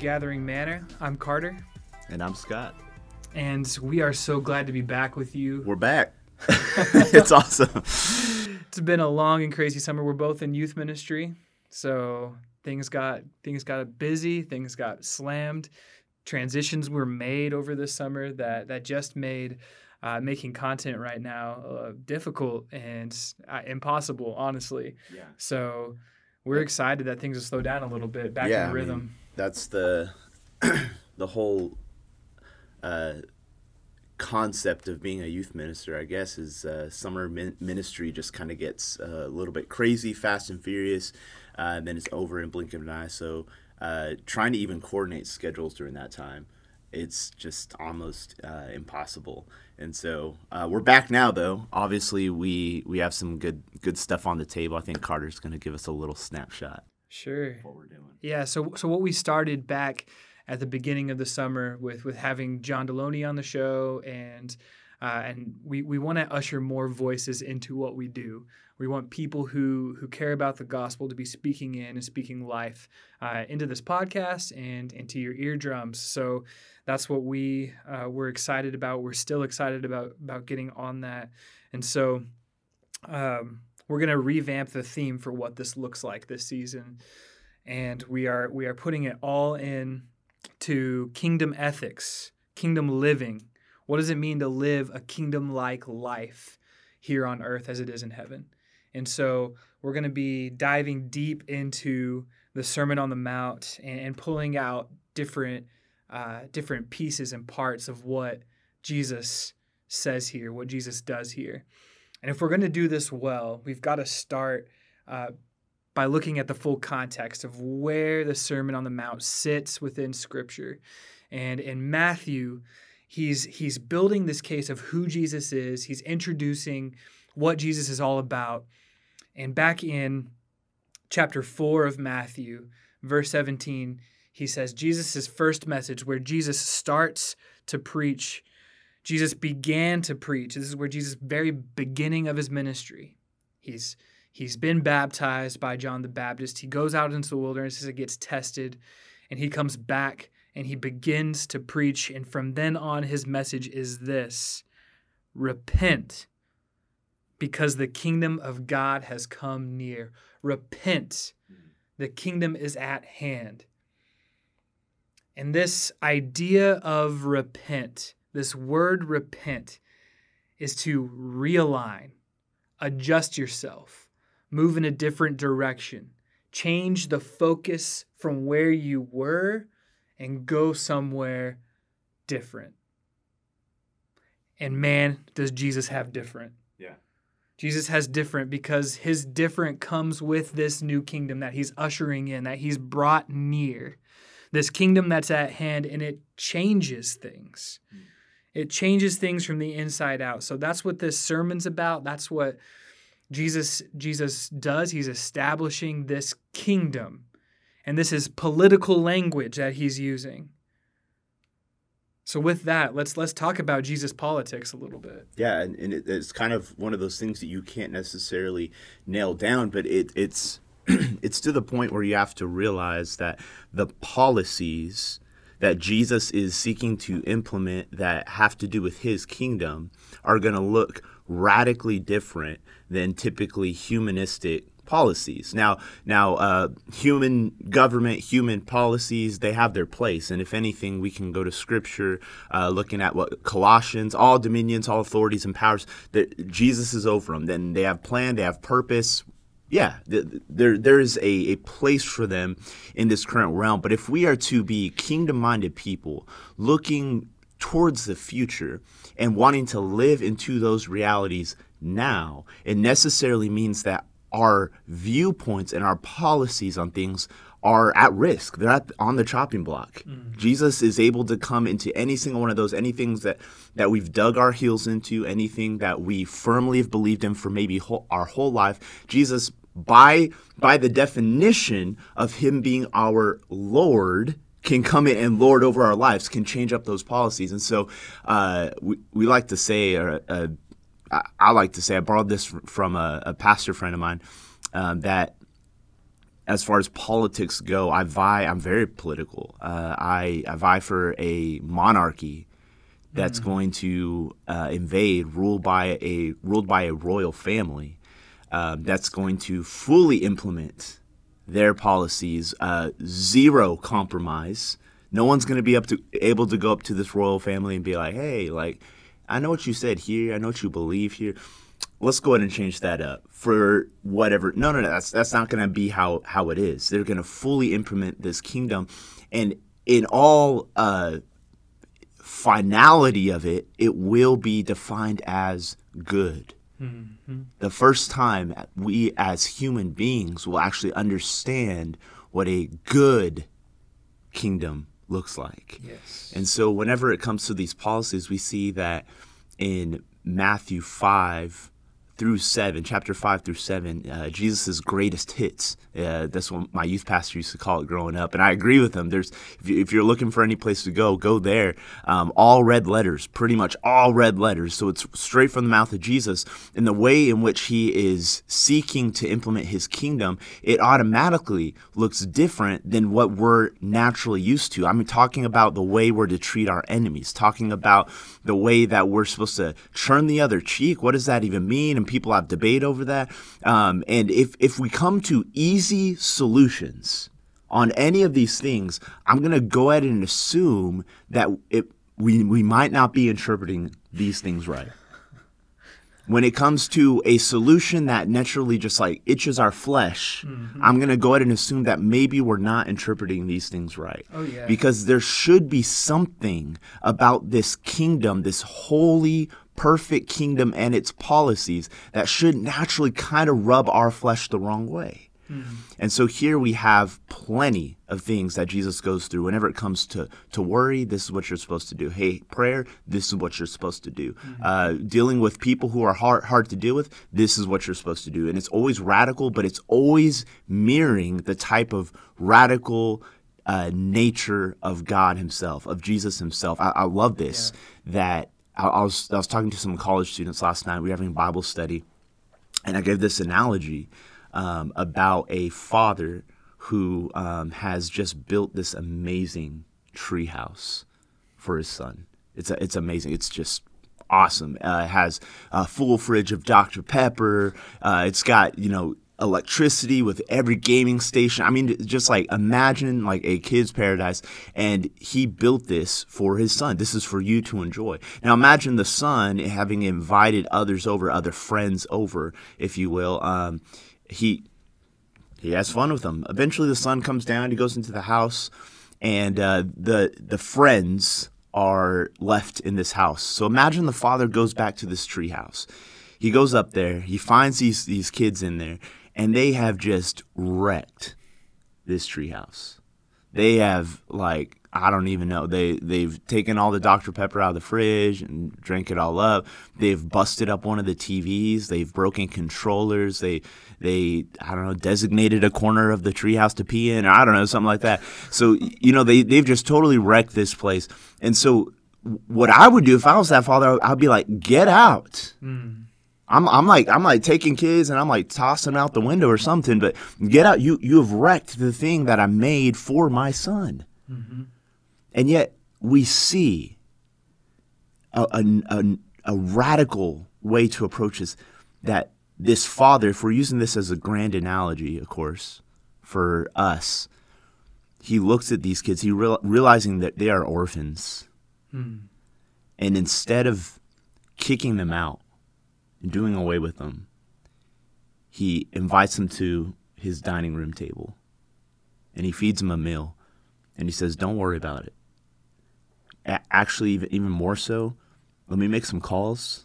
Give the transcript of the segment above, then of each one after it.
Gathering Manna. I'm Carter, And I'm Scott. and we are so glad to be back with you. We're back. it's awesome. It's been a long and crazy summer. We're both in youth ministry, so things got things got busy, things got slammed. Transitions were made over this summer that that just made uh, making content right now uh, difficult and uh, impossible, honestly. Yeah. So we're excited that things will slow down a little bit, back Yeah, in I rhythm. mean, That's the the whole uh, concept of being a youth minister, I guess, is uh, summer min- ministry just kind of gets uh, a little bit crazy, fast and furious, uh, and then it's over in blink of an eye. So uh, trying to even coordinate schedules during that time, it's just almost uh, impossible. And so we're back now, though. Obviously, we we have some good good stuff on the table. I think Carter's going to give us a little snapshot sure. what we're doing. Yeah, so so what we started back at the beginning of the summer with with having John Delony on the show and uh, and we, we want to usher more voices into what we do. We want people who who care about the gospel to be speaking in and speaking life uh, into this podcast and into your eardrums. So that's what we uh, we're excited about. We're still excited about about getting on that, and so um, we're gonna revamp the theme for what this looks like this season and we are we are putting it all in to kingdom ethics, kingdom living. What does it mean to live a kingdom like life here on earth as it is in heaven? And so we're going to be diving deep into the Sermon on the Mount and, and pulling out different uh, different pieces and parts of what Jesus says here, what Jesus does here. And if we're going to do this well, we've got to start uh, by looking at the full context of where the Sermon on the Mount sits within Scripture. And in Matthew, he's he's building this case of who Jesus is. He's introducing what Jesus is all about. And back in chapter 4 of Matthew, verse 17, he says Jesus' first message, where Jesus starts to preach, Jesus began to preach. This is where Jesus' very beginning of his ministry. He's He's been baptized by John the Baptist. He goes out into the wilderness it gets tested, and he comes back and he begins to preach. And from then on, his message is this repent, because the kingdom of God has come near. Repent, the kingdom is at hand. And this idea of repent, this word repent, is to realign, adjust yourself move in a different direction, change the focus from where you were and go somewhere different. And man, does Jesus have different. Yeah. Jesus has different because his different comes with this new kingdom that he's ushering in, that he's brought near. This kingdom that's at hand, and it changes things. Hmm. It changes things from the inside out. So that's what this sermon's about. That's what Jesus Jesus does. He's establishing this kingdom. And this is political language that he's using. So with that, let's let's talk about Jesus politics a little bit. Yeah, and, and it, it's kind of one of those things that you can't necessarily nail down, but it, it's it's to the point where you have to realize that the policies that Jesus is seeking to implement that have to do with his kingdom are going to look radically different than typically humanistic policies. Now, now, uh, human government, human policies, they have their place, and if anything, we can go to Scripture, uh, looking at what Colossians, all dominions, all authorities and powers, that Jesus is over them. Then they have plan, they have purpose. Yeah, there there is a, a place for them in this current realm. But if we are to be kingdom minded people, looking towards the future and wanting to live into those realities now, it necessarily means that our viewpoints and our policies on things are at risk. They're at, on the chopping block. Mm-hmm. Jesus is able to come into any single one of those, anything that, that we've dug our heels into, anything that we firmly have believed in for maybe whole, our whole life. Jesus, by by the definition of him being our Lord, can come in and lord over our lives, can change up those policies. And so uh, we, we like to say, or, uh, I like to say, I borrowed this from a, a pastor friend of mine, um, that as far as politics go, I vie. I'm very political. Uh, I, I vie for a monarchy that's mm. going to uh, invade, ruled by a ruled by a royal family, um, that's going to fully implement their policies, uh, zero compromise. No one's going to be up to able to go up to this royal family and be like, "Hey, like, I know what you said here. I know what you believe here. Let's go ahead and change that up for whatever." No, no, no. That's that's not going to be how how it is. They're going to fully implement this kingdom, and in all uh, finality of it, it will be defined as good. Mm-hmm. The first time we as human beings will actually understand what a good kingdom looks like. Yes. And so whenever it comes to these policies, we see that in Matthew 5 through 7, chapter 5 through 7, uh, greatest hits uh, that's what my youth pastor used to call it growing up, and I agree with him. There's if, you, are looking for any place to go, go there. Um, all red letters, pretty much all red letters. So it's straight from the mouth of Jesus. And the way in which he is seeking to implement his kingdom, it automatically looks different than what we're naturally used to. I'm talking about the way we're to treat our enemies, talking about the way that we're supposed to turn the other cheek. What does that even mean? And people have debate over that. Um, and if if we come to easy solutions on any of these things, I'm going to go ahead and assume that it, we, we might not be interpreting these things right. When it comes to a solution that naturally just like itches our flesh, mm-hmm. I'm going to go ahead and assume that maybe we're not interpreting these things right. Oh, yeah. Because there should be something about this kingdom, this holy, perfect kingdom and its policies that should naturally kind of rub our flesh the wrong way. Mm-hmm. And so here we have plenty of things that Jesus goes through. Whenever it comes to, to worry, this is what you're supposed to do. Hey, prayer, this is what you're supposed to do. Mm-hmm. Uh, dealing with people who are hard, hard to deal with, this is what you're supposed to do. And it's always radical, but it's always mirroring the type of radical uh, nature of God Himself, of Jesus Himself. I, I love this yeah. that I, was, I was talking to some college students last night. We were having Bible study, and I gave this analogy um, about a father who um, has just built this amazing treehouse for his son. It's a, it's amazing. It's just awesome. Uh, it has a full fridge of Dr Pepper. Uh, it's got you know electricity with every gaming station. I mean, just like imagine like a kid's paradise. And he built this for his son. This is for you to enjoy. Now imagine the son having invited others over, other friends over, if you will. Um, he he has fun with them. Eventually, the son comes down. He goes into the house, and uh, the the friends are left in this house. So imagine the father goes back to this tree house. He goes up there. He finds these these kids in there, and they have just wrecked this tree house. They have like I don't even know. They they've taken all the Dr Pepper out of the fridge and drank it all up. They've busted up one of the TVs. They've broken controllers. They they I don't know designated a corner of the treehouse to pee in. Or I don't know something like that. So you know they they've just totally wrecked this place. And so what I would do if I was that father, I'd be like, get out. Mm. I'm, I'm like I'm like taking kids and I'm like tossing them out the window or something. But get out! You you have wrecked the thing that I made for my son. Mm-hmm. And yet we see a, a, a, a radical way to approach this that this father, if we're using this as a grand analogy, of course, for us, he looks at these kids, he real, realizing that they are orphans. Hmm. And instead of kicking them out and doing away with them, he invites them to his dining room table and he feeds them a meal and he says, Don't worry about it. Actually even, even more so let me make some calls.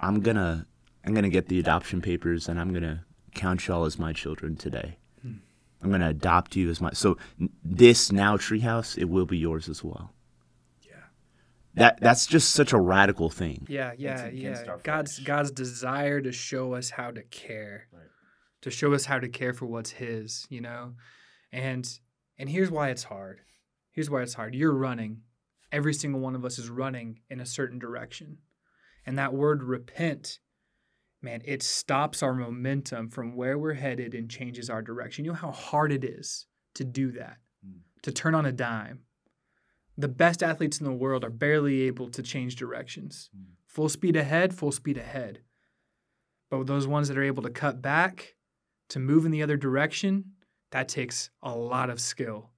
I'm gonna i'm gonna get the adoption papers and i'm gonna count y'all as my children today. Hmm. i'm gonna adopt you as my so this now treehouse it will be yours as well that that's just such a radical thing yeah yeah yeah god's god's desire to show us how to care right. to show us how to care for what's his you know and and here's why it's hard here's why it's hard you're running every single one of us is running in a certain direction. And that word repent man, it stops our momentum from where we're headed and changes our direction. You know how hard it is to do that, Mm. to turn on a dime. The best athletes in the world are barely able to change directions. Mm. Full speed ahead, full speed ahead. But those ones that are able to cut back, to move in the other direction, that takes a lot of skill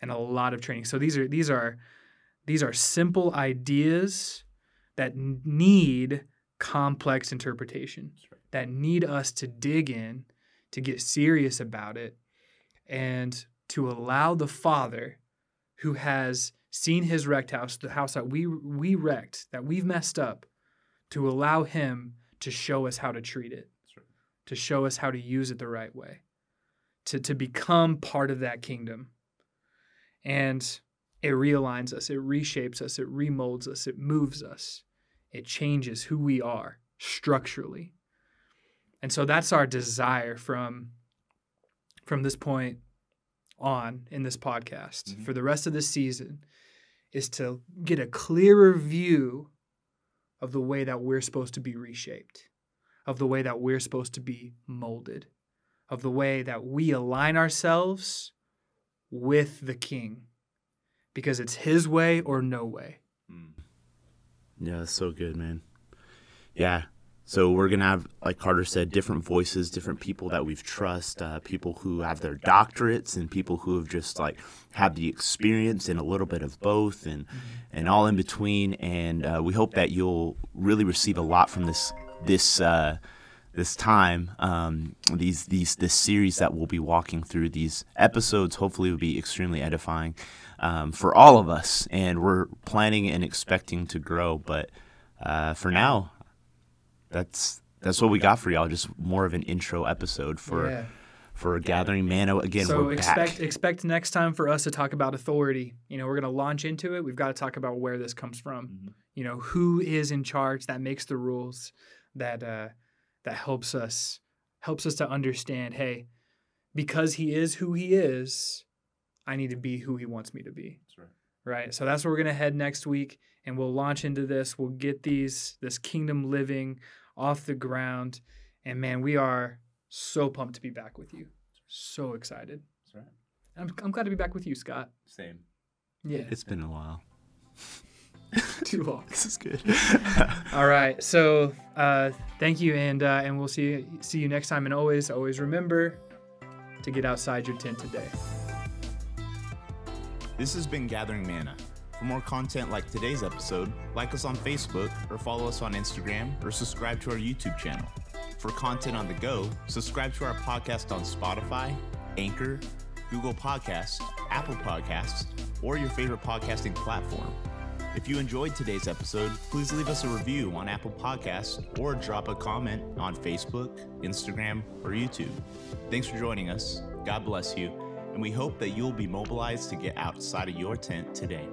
and a lot of training. So these are these are these are simple ideas that need complex interpretation right. that need us to dig in to get serious about it and to allow the father who has seen his wrecked house the house that we we wrecked that we've messed up to allow him to show us how to treat it right. to show us how to use it the right way to to become part of that kingdom and it realigns us it reshapes us it remolds us it moves us it changes who we are structurally and so that's our desire from from this point on in this podcast Mhm. for the rest of the season is to get a clearer view of the way that we're supposed to be reshaped of the way that we're supposed to be molded of the way that we align ourselves with the king because it's his way or no way Mm. Yeah, that's so good, man. Yeah. So we're gonna have, like Carter said, different voices, different people that we've trust, uh, people who have their doctorates, and people who have just like have the experience and a little bit of both, and and all in between. And uh, we hope that you'll really receive a lot from this this uh, this time. Um, these these this series that we'll be walking through. These episodes hopefully will be extremely edifying um, for all of us, and we're planning and expecting to grow. But uh, for now, that's that's what we got for y'all. Just more of an intro episode for yeah. for gathering Manna. Again, so we're expect back. expect next time for us to talk about authority. You know, we're going to launch into it. We've got to talk about where this comes from. Mhm. You know, who is in charge that makes the rules that uh, that helps us helps us to understand. Hey, because he is who he is, I need to be who he wants me to be. That's right. Right. So that's where we're gonna head next week, and we'll launch into this. We'll get these this kingdom living off the ground, and man, we are so pumped to be back with you. So excited. That's right. I'm I'm glad to be back with you, Scott. Same. Yeah, It's been a while. too long. This is good. All right. So uh, thank you, and uh, and we'll see see you next time. And always always remember to get outside your tent today. This has been Gathering Manna. For more content like today's episode, like us on Facebook or follow us on Instagram or subscribe to our YouTube channel. For content on the go, subscribe to our podcast on Spotify, Anchor, Google Podcasts, Apple Podcasts, or your favorite podcasting platform. If you enjoyed today's episode, please leave us a review on Apple Podcasts or drop a comment on Facebook, Instagram, or YouTube. Thanks for joining us. God bless you and we hope that you'll be mobilized to get outside of your tent today.